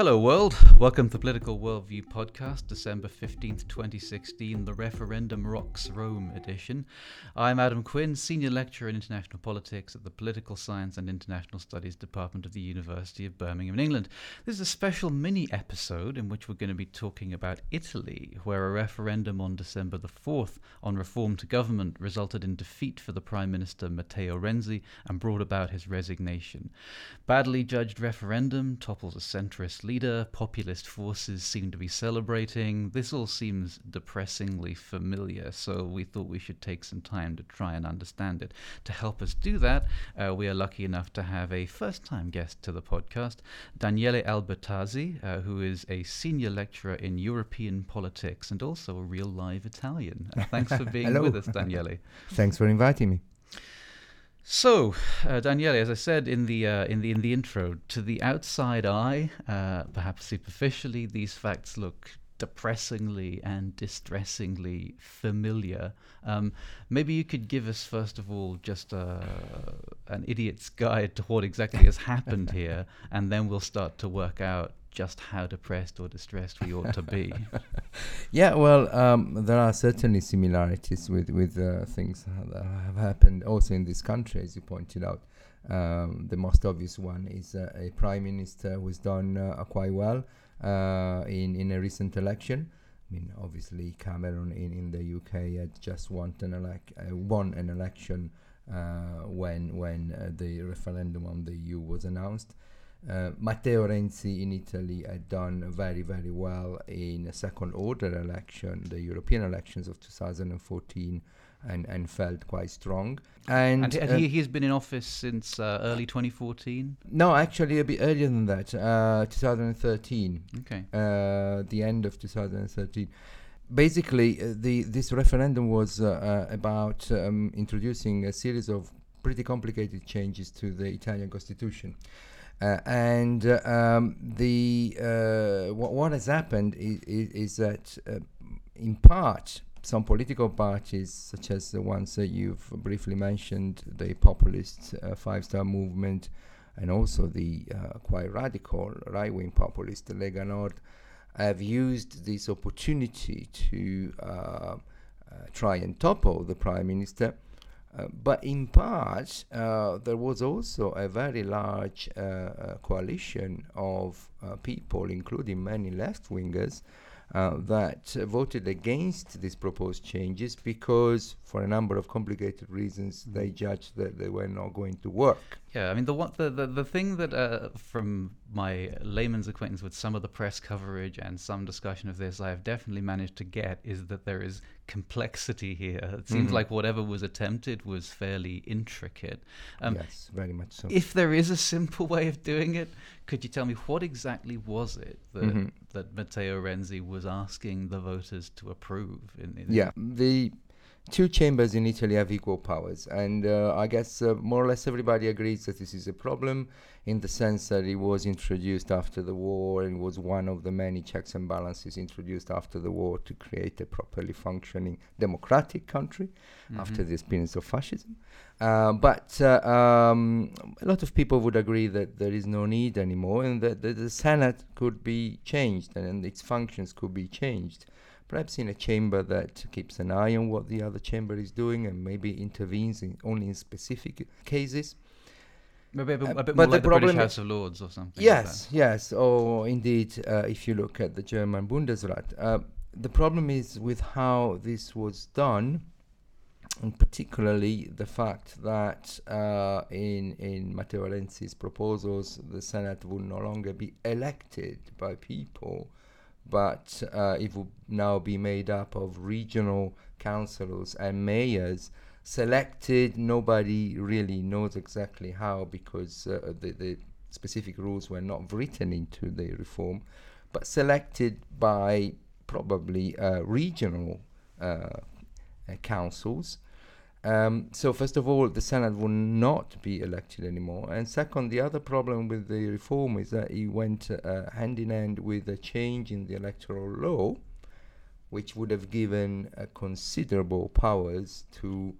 Hello, world. Welcome to the Political Worldview Podcast, December 15th, 2016, the Referendum Rocks Rome edition. I'm Adam Quinn, Senior Lecturer in International Politics at the Political Science and International Studies Department of the University of Birmingham, in England. This is a special mini episode in which we're going to be talking about Italy, where a referendum on December the 4th on reform to government resulted in defeat for the Prime Minister Matteo Renzi and brought about his resignation. Badly judged referendum topples a centrist leader, populist forces seem to be celebrating. This all seems depressingly familiar, so we thought we should take some time to try and understand it. To help us do that, uh, we are lucky enough to have a first time guest to the podcast, Daniele Albertazzi, uh, who is a senior lecturer in European politics and also a real live Italian. Uh, thanks for being with us, Daniele. Thanks for inviting me. So, uh, Daniele, as I said in the uh, in the in the intro, to the outside eye, uh, perhaps superficially, these facts look depressingly and distressingly familiar. Um, maybe you could give us, first of all, just uh, an idiot's guide to what exactly has happened here, and then we'll start to work out just how depressed or distressed we ought to be. yeah, well, um, there are certainly similarities with with uh, things that have happened also in this country, as you pointed out. Um, the most obvious one is uh, a prime minister who's done uh, quite well uh, in in a recent election. I mean, obviously, Cameron in, in the UK had just won an elec- uh, won an election uh, when when the referendum on the EU was announced. Uh, Matteo Renzi in Italy had done very, very well in a second order election, the European elections of 2014, and, and felt quite strong. And, and, and uh, he, he's been in office since uh, early 2014? No, actually, a bit earlier than that, uh, 2013. Okay. Uh, the end of 2013 basically, uh, the this referendum was uh, uh, about um, introducing a series of pretty complicated changes to the Italian constitution. Uh, and uh, um, the uh, what, what, has happened is, is that, uh, in part, some political parties, such as the ones that you've briefly mentioned, the populist uh, Five Star Movement, and also the uh, quite radical right-wing populist Lega Nord, have used this opportunity to try and topple the prime minister uh, but in part, uh, there was also a very large uh, uh coalition of uh, people, including many left wingers, that voted against these proposed changes because, for a number of complicated reasons, they judged that they were not going to work. Yeah, I mean the one, the, the the thing that from my layman's acquaintance with some of the press coverage and some discussion of this, I have definitely managed to get is that there is complexity here. It seems mm-hmm. like whatever was attempted was fairly intricate. Um, yes, very much so. If there is a simple way of doing it, could you tell me what exactly was it that, mm-hmm. that Matteo Renzi was asking the voters to approve? In, in yeah, the two chambers in Italy have equal powers, and uh, I guess uh, more or less everybody agrees that this is a problem in the sense that it was introduced after the war and was one of the many checks and balances introduced after the war to create a properly functioning democratic country mm-hmm. after the experience of fascism. Uh, but uh, um, a lot of people would agree that there is no need anymore and that, that the Senate could be changed and, and its functions could be changed perhaps in a chamber that keeps an eye on what the other chamber is doing and maybe intervenes in only in specific cases. Maybe a bit, a bit more like the, the British House of Lords or something. Yes, like yes. Or indeed, uh, if you look at the German Bundesrat, uh, the problem is with how this was done, and particularly the fact that uh, in in Matteo Renzi's proposals, the Senate would no longer be elected by people, but uh, it would now be made up of regional councillors and mayors selected. Nobody really knows exactly how because uh, the, the specific rules were not written into the reform, but selected by probably uh, regional uh councils um, so first of all, the Senate will not be elected anymore, and second, the other problem with the reform is that it went uh, hand in hand with a change in the electoral law, which would have given uh, considerable powers to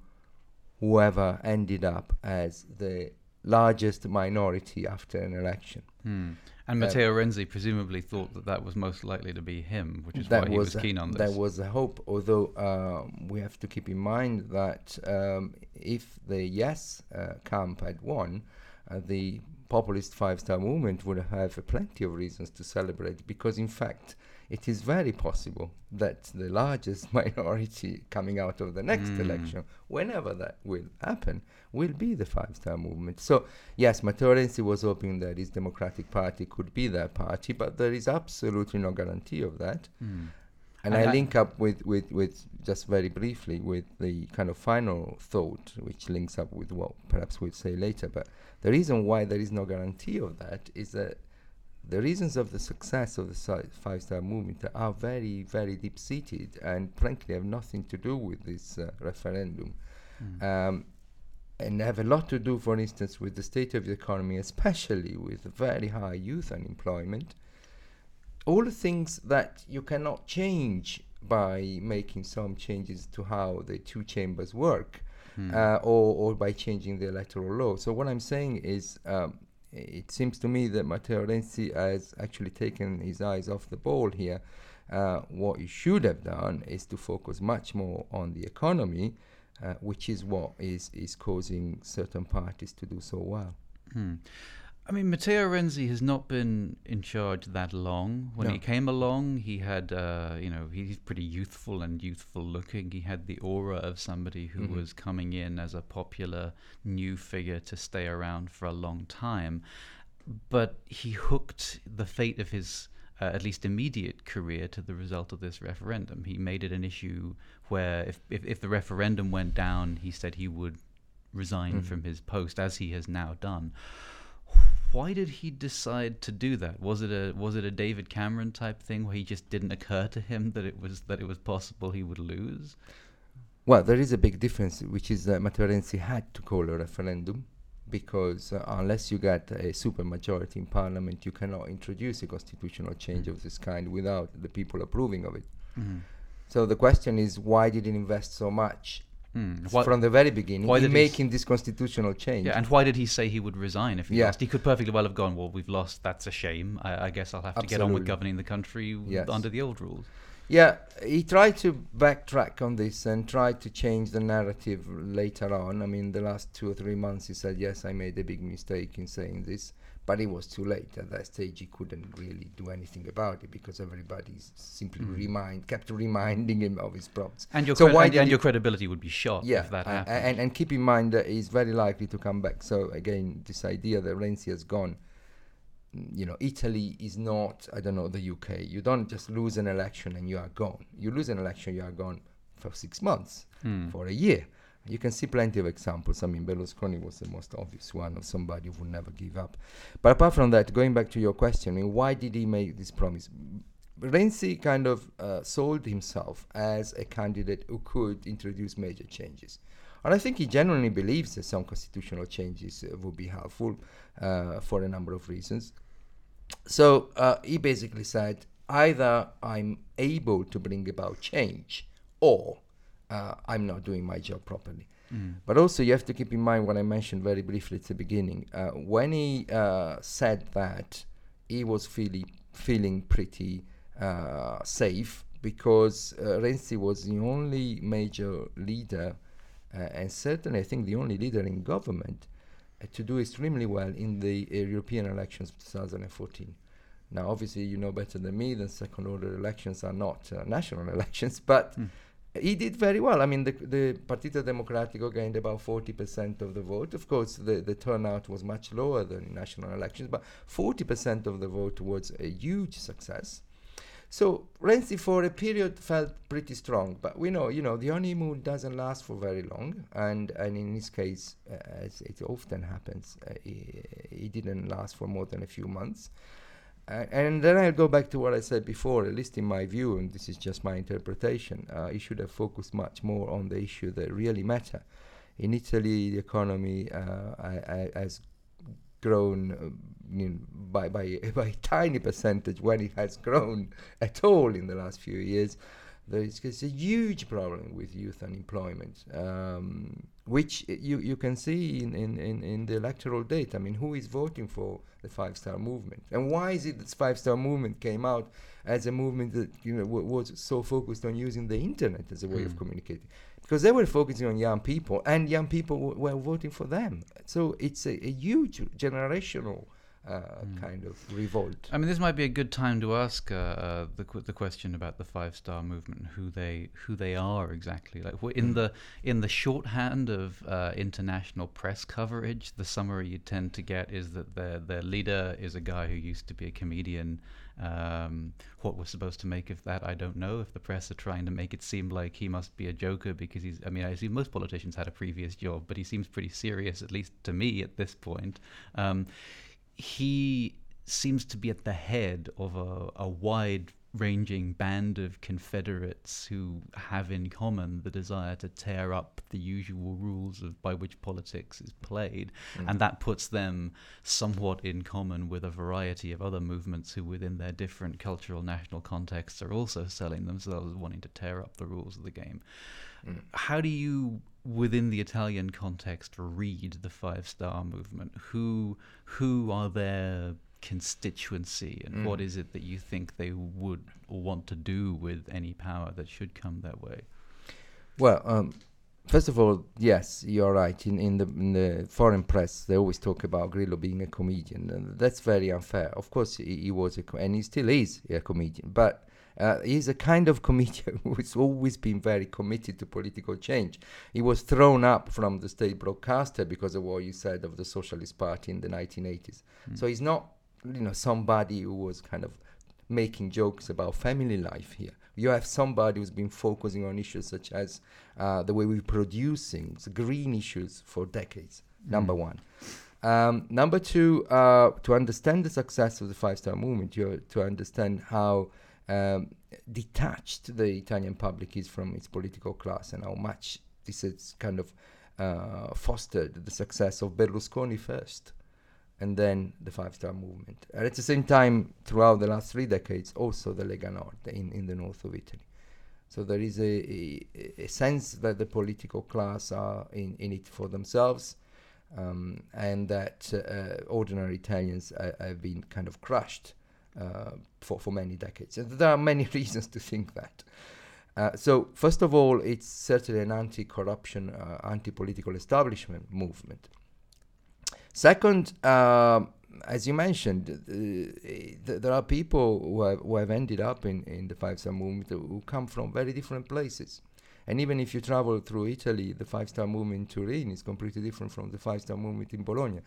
whoever ended up as the largest minority after an election. Hmm. And Matteo Renzi presumably thought that that was most likely to be him, which is why he was, was keen on this. That was a hope, although um, we have to keep in mind that um, if the yes uh, camp had won, uh, the populist five-star movement would have plenty of reasons to celebrate because, in fact, it is very possible that the largest minority coming out of the next Mm. election, whenever that will happen, will be the Five Star Movement. So, yes, Matteo Renzi was hoping that his Democratic Party could be that party, but there is absolutely no guarantee of that. Hmm. And, And I link up with, with, with just very briefly with the kind of final thought, which links up with what perhaps we'll say later. But the reason why there is no guarantee of that is that the reasons of the success of the five star movement are very, very deep seated and frankly have nothing to do with this uh, referendum. Hmm. Um, and have a lot to do, for instance, with the state of the economy, especially with very high youth unemployment. All the things that you cannot change by making some changes to how the two chambers work Hmm. uh, or, or by changing the electoral law. So, what I'm saying is, um, it seems to me that Matteo Renzi has actually taken his eyes off the ball here. Uh, what he should have done is to focus much more on the economy, uh, which is what is, is causing certain parties to do so well. Hmm. I mean, Matteo Renzi has not been in charge that long. When No. he came along, he had, uh, you know, he's pretty youthful and youthful looking. He had the aura of somebody who Mhm. was coming in as a popular new figure to stay around for a long time. But he hooked the fate of his, uh, at least immediate career, to the result of this referendum. He made it an issue where, if, if, if the referendum went down, he said he would resign Mhm. from his post, as he has now done. Why did he decide to do that? Was it a was it a David Cameron type thing where he just didn't occur to him that it was that it was possible he would lose? Well, there is a big difference, which is that Matteo Renzi had to call a referendum because uh, unless you get a supermajority in parliament, you cannot introduce a constitutional change of this kind without the people approving of it. So the question is, why did he invest so much Hmm, s- Why- from the very beginning why in did he making this constitutional change? Yeah, and why did he say he would resign if he Yeah. lost? He could perfectly well have gone. Well, we've lost. That's a shame. I, I guess I'll have to get on with governing the country Yes. under the old rules. Yeah, he tried to backtrack on this and tried to change the narrative later on. I mean, the last two or three months, he said, "Yes, I made a big mistake in saying this," but it was too late. At that stage, he couldn't really do anything about it because everybody simply Mm. remind kept reminding him of his problems. And your So why and, and your credibility would be shot Yeah, if that happened. and and keep in mind that he's very likely to come back. So again, this idea that Renzi has gone. mm, You know, Italy is not, I don't know, the UK. You don't just lose an election and you are gone. You lose an election, you are gone for six months, Hmm. for a year. You can see plenty of examples. I mean, Berlusconi was the most obvious one of somebody who would never give up. But apart from that, going back to your question, I mean, why did he make this promise? Renzi kind of uh, sold himself as a candidate who could introduce major changes. And I think he genuinely believes that some constitutional changes uh, would be helpful uh, for a number of reasons. So uh, he basically said either I'm able to bring about change or uh, I'm not doing my job properly. Hmm. But also, you have to keep in mind what I mentioned very briefly at the beginning. Uh, when he uh, said that he was feeling feeling pretty uh, safe because uh, Renzi was the only major leader, uh, and certainly I think the only leader in government uh, to do extremely well in the uh, European elections of 2014. Now, obviously, you know better than me that second order elections are not uh, national elections, but Hmm. He did very well. I mean, the, the Partito Democratico gained about 40% of the vote. Of course, the, the turnout was much lower than in national elections, but 40% of the vote was a huge success. So Renzi, for a period, felt pretty strong. But we know, you know, the honeymoon doesn't last for very long, and and in this case, uh, as it often happens, uh, he didn't last for more than a few months. And then I'll go back to what I said before, at least in my view, and this is just my interpretation. Uh, he should have focused much more on the issue that really matter. In Italy, the economy uh, I, I, has grown uh, by, by, by a tiny percentage when it has grown at all in the last few years. There is it's a huge problem with youth unemployment, um, which you, you can see in, in, in, in, the electoral data. I mean, who is voting for the Five Star Movement, and why is it that Five Star Movement came out as a movement that you know w- was so focused on using the internet as a way mm. of communicating? Because they were focusing on young people, and young people w- were voting for them. So it's a, a huge generational uh, mm. kind of revolt. I mean, this might be a good time to ask uh, uh, the qu- the question about the Five Star Movement, who they who they are exactly. Like in mm. the in the shorthand of uh, international press coverage, the summary you tend to get is that their their leader is a guy who used to be a comedian. Um, what we're supposed to make of that, I don't know. If the press are trying to make it seem like he must be a joker because he's, I mean, I assume most politicians had a previous job, but he seems pretty serious, at least to me at this point. Um, he seems to be at the head of a, a wide ranging band of Confederates who have in common the desire to tear up the usual rules of by which politics is played, mm. and that puts them somewhat in common with a variety of other movements who, within their different cultural national contexts, are also selling themselves wanting to tear up the rules of the game. Mm. How do you within the Italian context read the Five Star Movement? Who who are their constituency, and mm. what is it that you think they would want to do with any power that should come their way? Well, um, first of all, yes, you're right. In in the, in the foreign press, they always talk about Grillo being a comedian, and that's very unfair. Of course, he, he was a, co- and he still is a comedian, but uh, he's a kind of comedian who's always been very committed to political change. He was thrown up from the state broadcaster because of what you said of the Socialist Party in the 1980s. Mm. So he's not, you know, somebody who was kind of making jokes about family life here. You have somebody who's been focusing on issues such as uh, the way we produce things, green issues for decades. Mm. Number one. Um, number two, uh, to understand the success of the Five Star Movement, you have to understand how um, detached the Italian public is from its political class and how much this has kind of uh, fostered the success of Berlusconi first and then the Five Star Movement. And at the same time, throughout the last three decades, also the Lega Nord in, in the north of Italy. So there is a, a, a sense that the political class are in, in it for themselves um, and that uh, ordinary Italians uh, have been kind of crushed uh, for, for many decades. And there are many reasons to think that. Uh, so, first of all, it's certainly an anti corruption, uh, anti political establishment movement. Second, uh, as you mentioned, uh, th- there are people who have, who have ended up in, in the Five Star Movement who come from very different places. And even if you travel through Italy, the Five Star Movement in Turin is completely different from the Five Star Movement in Bologna.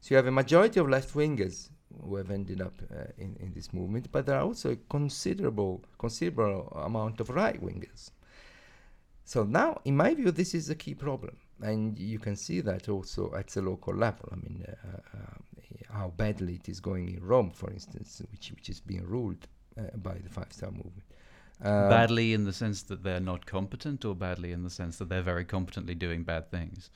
So you have a majority of left wingers who have ended up uh, in, in this movement, but there are also a considerable, considerable amount of right wingers. So now, in my view, this is a key problem, and you can see that also at the local level. I mean, uh, uh, how badly it is going in Rome, for instance, which which is being ruled uh, by the Five Star Movement. Um, badly in the sense that they're not competent, or badly in the sense that they're very competently doing bad things?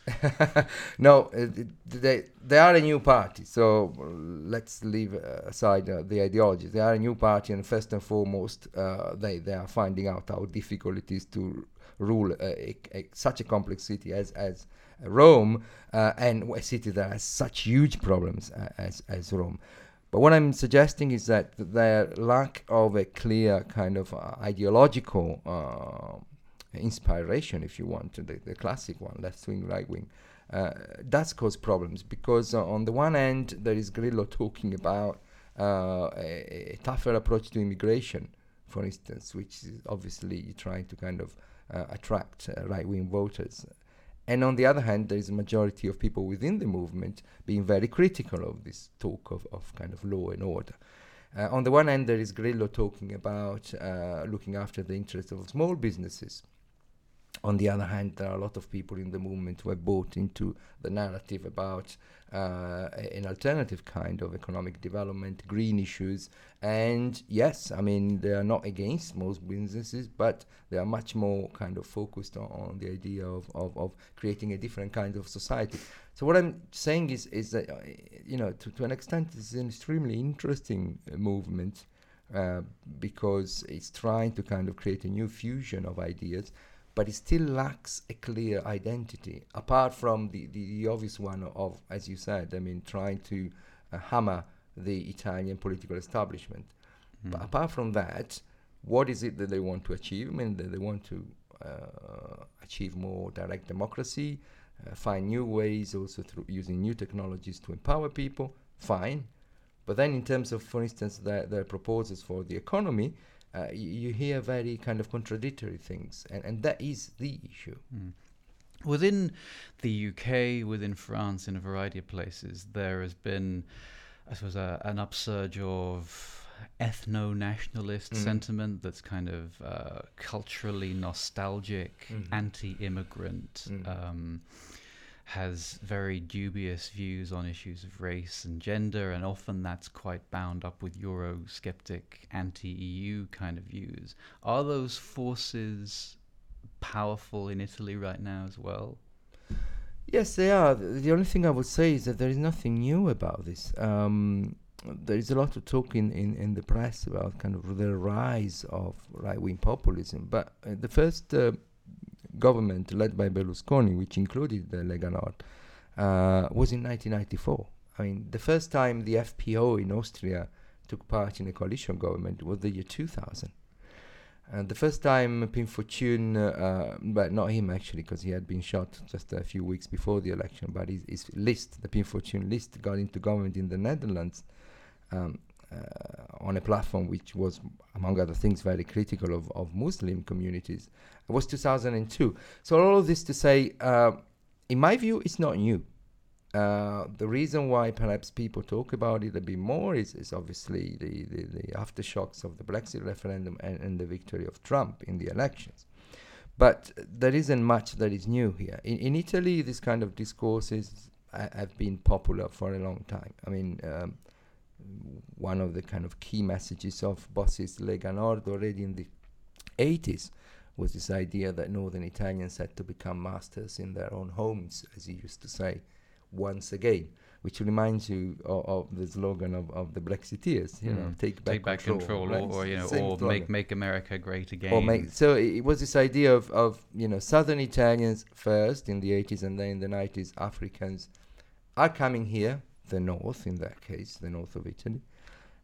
no, uh, they they are a new party. So let's leave aside uh, the ideology. They are a new party, and first and foremost, uh, they they are finding out how difficult it is to rule a, a, such a complex city as as Rome, uh, and a city that has such huge problems uh, as as Rome. But what I'm suggesting is that their lack of a clear kind of uh, ideological uh, inspiration, if you want, the, the classic one, left wing, right wing, uh, does cause problems because uh, on the one hand, there is Grillo talking about uh, a, a, tougher approach to immigration, for instance, which is obviously trying to kind of uh, attract right wing voters. And on the other hand, there is a majority of people within the movement being very critical of this talk of, of kind of law and order. Uh, on the one hand, there is Grillo talking about uh, looking after the interests of small businesses. On the other hand, there are a lot of people in the movement who have bought into the narrative about uh, an alternative kind of economic development, green issues. And yes, I mean, they are not against most businesses, but they are much more kind of focused on, on the idea of, of, of, creating a different kind of society. So what I'm saying is, is that, uh, you know, to, to an extent, it's an extremely interesting uh, movement. uh, because it's trying to kind of create a new fusion of ideas, but it still lacks a clear identity, apart from the, the, the obvious one of, as you said, I mean, trying to uh, hammer the Italian political establishment. Mm. But apart from that, what is it that they want to achieve? I mean, they, they want to uh, achieve more direct democracy, uh, find new ways also through using new technologies to empower people. Fine. But then, in terms of, for instance, their, their proposals for the economy, uh, y- you hear very kind of contradictory things, and, and that is the issue. Mm. Within the UK, within France, in a variety of places, there has been, I suppose, a, an upsurge of ethno nationalist Mm. sentiment that's kind of uh, culturally nostalgic, Mhm. anti immigrant. Mm. Um, has very dubious views on issues of race and gender, and often that's quite bound up with Eurosceptic, anti EU kind of views. Are those forces powerful in Italy right now as well? Yes, they are. The only thing I would say is that there is nothing new about this. Um, there is a lot of talk in, in, in the press about kind of the rise of right wing populism, but uh, the first uh, government led by Berlusconi, which included the Lega Nord, uh, was in 1994. I mean, the first time the FPO in Austria took part in a coalition government was the year 2000. And the first time Pim uh, but not him actually, because he had been shot just a few weeks before the election, but his, his list, the Pim list, got into government in the Netherlands um, on a platform which was, among other things, very critical of, of Muslim communities. It was 2002. So all of this to say, uh, in my view, it's not new. Uh, the reason why perhaps people talk about it a bit more is, is obviously the, the, the aftershocks of the Brexit referendum and, and the victory of Trump in the elections. But there isn't much that is new here. In, in Italy, this kind of discourses have been popular for a long time. I mean, um, one of the kind of key messages of Bossi's Lega Nord already in the 80s was this idea that northern Italians had to become masters in their own homes, as he used to say, once again, which reminds you of, of the slogan of, of the Brexiteers, you know, Mm. take back Take back control, right? or, or you know, or slogan. make make America great again. Or make, so it, it was this idea of, of you know southern Italians first in the 80s and then in the 90s Africans are coming here the north in that case the north of Italy.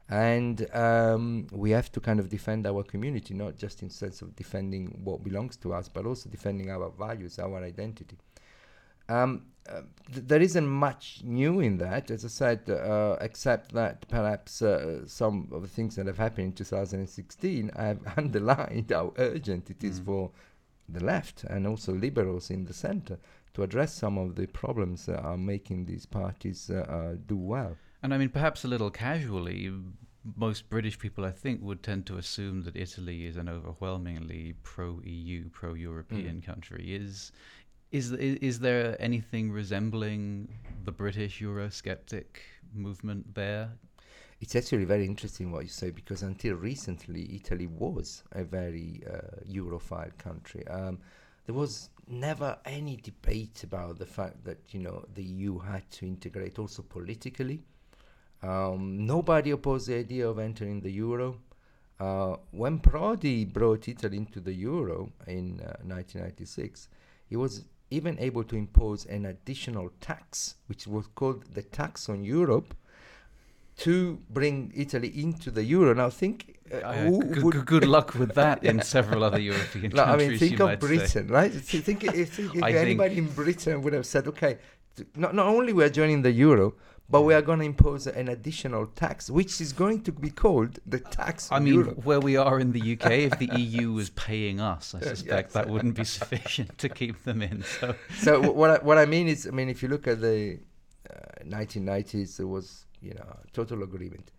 And um, we have to kind of defend our community not just in sense of defending what belongs to us but also defending our values our identity. Um, uh, th- there isn't much new in that, as I said, uh, except that perhaps uh, some of the things that have happened in 2016 have underlined how urgent it is Mm. for the left and also liberals in the center to address some of the problems that are making these parties uh, uh, do well. And I mean, perhaps a little casually, most British people, I think, would tend to assume that Italy is an overwhelmingly pro-EU, pro-European country. Is is is there anything resembling the British Eurosceptic movement there? It's actually very interesting what you say because until recently, Italy was a very uh, Europhile country. Um, there was never any debate about the fact that you know the EU had to integrate also politically. Um, nobody opposed the idea of entering the euro. Uh, when Prodi brought Italy into the euro in uh, 1996, he was even able to impose an additional tax, which was called the tax on Europe, to bring Italy into the euro. Now think, uh, Uh, who g- would g- good luck with that in several other European no, I mean, think of might say. Britain, right? Th- Think if, think if anybody in Britain would have said, okay, not, not only we are joining the euro, but we are going to impose an additional tax, which is going to be called the tax I mean, Europe. where we are in the UK, if the EU was paying us, I Yes. suspect that wouldn't be sufficient to keep them in. So, so what I, what I mean is, I mean, if you look at the uh, 1990s, there was you know total agreement.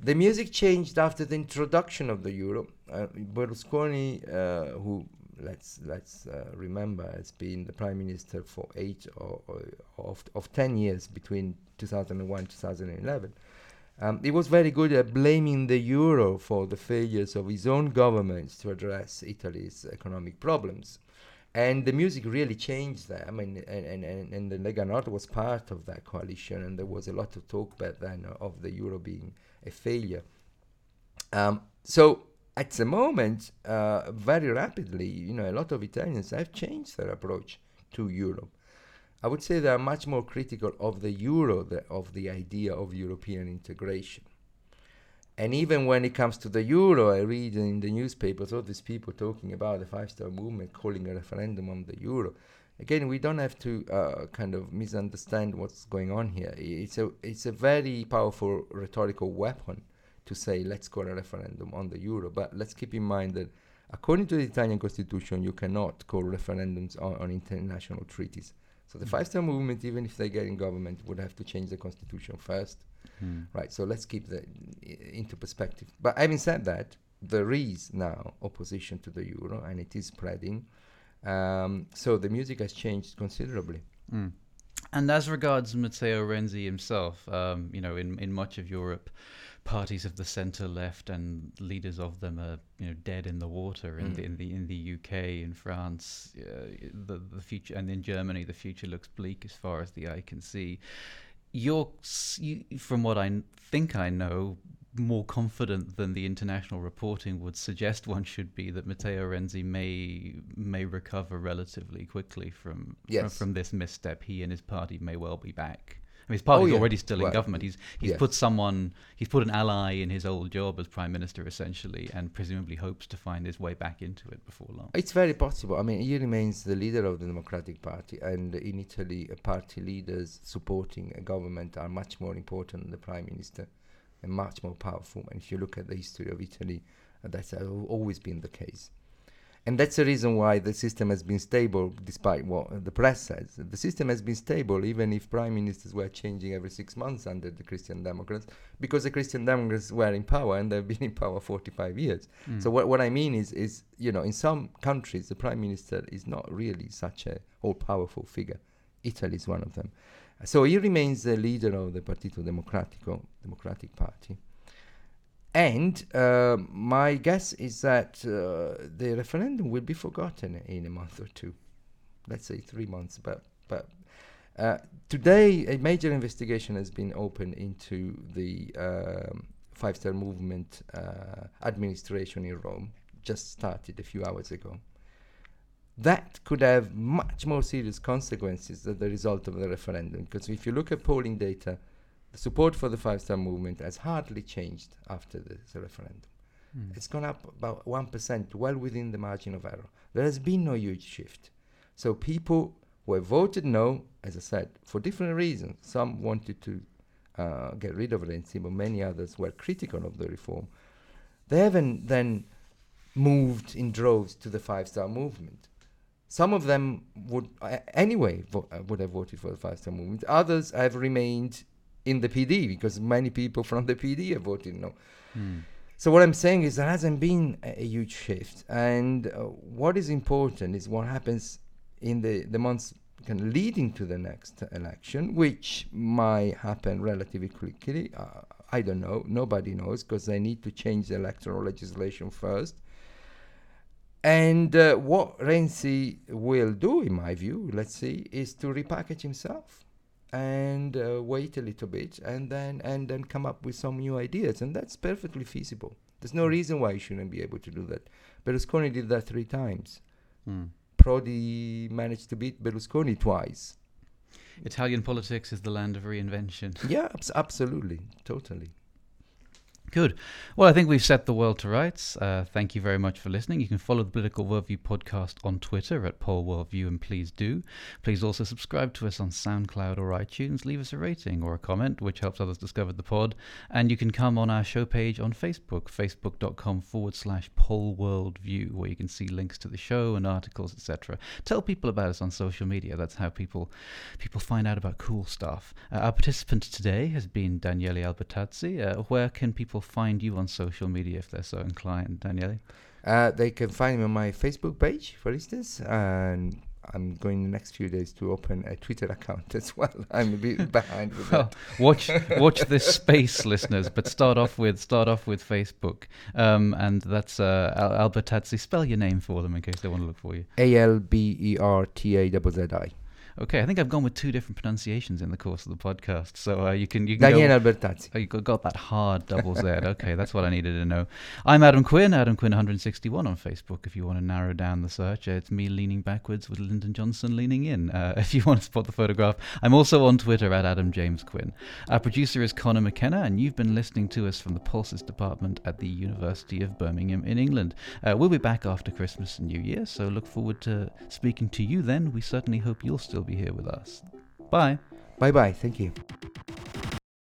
The music changed after the introduction of the euro. Uh, Berlusconi, uh, who let's let's uh, remember has been the prime minister for eight or, or of of ten years between 2001 2011. Um, he was very good at blaming the euro for the failures of his own governments to address Italy's economic problems and the music really changed there. I mean, and, and, and, the Lega Nord was part of that coalition, and there was a lot of talk back then of the euro being a failure. Um, so at the moment, uh, very rapidly, you know, a lot of Italians have changed their approach to Europe. I would say they are much more critical of the euro, of the idea of European integration. And even when it comes to the euro, I read in the newspapers all these people talking about the Five Star Movement calling a referendum on the euro. Again, we don't have to uh, kind of misunderstand what's going on here. It's a it's a very powerful rhetorical weapon to say let's call a referendum on the euro. But let's keep in mind that according to the Italian constitution, you cannot call referendums on, on international treaties. So the mm. Five Star Movement, even if they get in government, would have to change the constitution first, mm. right? So let's keep that into perspective. But having said that, there is now opposition to the euro, and it is spreading. Um, so the music has changed considerably. Mm. And as regards Matteo Renzi himself, um, you know, in, in much of Europe, parties of the centre left and leaders of them are you know dead in the water in mm. the in the in the UK in France uh, the the future and in Germany the future looks bleak as far as the eye can see you're you, from what I think I know more confident than the international reporting would suggest one should be that Matteo Renzi may may recover relatively quickly from yes. from, from this misstep he and his party may well be back I mean, his party's oh, yeah. already still well, in government. He's he's yes. put someone, he's put an ally in his old job as prime minister, essentially, and presumably hopes to find his way back into it before long. It's very possible. I mean, he remains the leader of the Democratic Party, and in Italy, party leaders supporting a government are much more important than the prime minister, and much more powerful. And if you look at the history of Italy, uh, that's always been the case. And that's the reason why the system has been stable, despite what the press says. The system has been stable even if prime ministers were changing every six months under the Christian Democrats, because the Christian Democrats were in power and they've been in power 45 years. Mm. So what, what I mean is, is, you know, in some countries, the prime minister is not really such a all-powerful figure. Italy is one of them. So he remains the leader of the Partito Democratico, Democratic Party. And uh, my guess is that uh, the referendum will be forgotten in a month or two. Let's say three months. But, but uh, today, a major investigation has been opened into the um, Five Star Movement uh, administration in Rome, just started a few hours ago. That could have much more serious consequences than the result of the referendum. Because if you look at polling data, the support for the Five Star Movement has hardly changed after the, the referendum. Mm. It's gone up about 1%, well within the margin of error. There has been no huge shift. So people who have voted no, as I said, for different reasons, some wanted to uh, get rid of Renzi, but many others were critical of the reform. They haven't then moved in droves to the Five Star Movement. Some of them would uh, anyway vo- uh, would have voted for the Five Star Movement. Others have remained in the PD because many people from the PD have voted no. Mm. So what I'm saying is there hasn't been a, a huge shift, and uh, what is important is what happens in the the months kind of leading to the next election, which might happen relatively quickly. Uh, I don't know. Nobody knows because they need to change the electoral legislation first. And uh, what Renzi will do, in my view, let's see, is to repackage himself and uh, wait a little bit and then and then come up with some new ideas and that's perfectly feasible. There's no mm. reason why you shouldn't be able to do that. Berlusconi did that three times. Mm. prodi managed to beat berlusconi twice. Italian politics is the land of reinvention. Yeah abs- absolutely. Totally Good. Well, I think we've set the world to rights. Uh, thank you very much for listening. You can follow the Political Worldview podcast on Twitter at Pol Worldview, and please do. Please also subscribe to us on SoundCloud or iTunes. Leave us a rating or a comment, which helps others discover the pod. And you can come on our show page on Facebook, facebook.com forward slash Pol Worldview, where you can see links to the show and articles, etc. Tell people about us on social media. That's how people people find out about cool stuff. Uh, our participant today has been Daniele Albertazzi. Uh, where can people people find you on social media if they're so inclined, Daniele? Uh, they can find me on my Facebook page, for instance, and I'm going the next few days to open a Twitter account as well. I'm a bit behind with well, that. Watch watch this space, listeners. But start off with start off with Facebook, um, and that's uh, Al- Albertazzi. Spell your name for them in case they want to look for you. A L B E R T A Z Z I. Okay, I think I've gone with two different pronunciations in the course of the podcast, so uh, you can you can Daniele go, Albertazzi. Oh, you got got that hard double Z. Okay, that's what I needed to know. I'm Adam Quinn, Adam Quinn 161 on Facebook. If you want to narrow down the search, it's me leaning backwards with Lyndon Johnson leaning in. Uh, if you want to spot the photograph, I'm also on Twitter at Adam James Quinn. Our producer is Connor McKenna, and you've been listening to us from the POLSIS Department at the University of Birmingham in England. Uh, we'll be back after Christmas and New Year, so look forward to speaking to you then. We certainly hope you'll still be here with us. Bye. Bye bye. Thank you.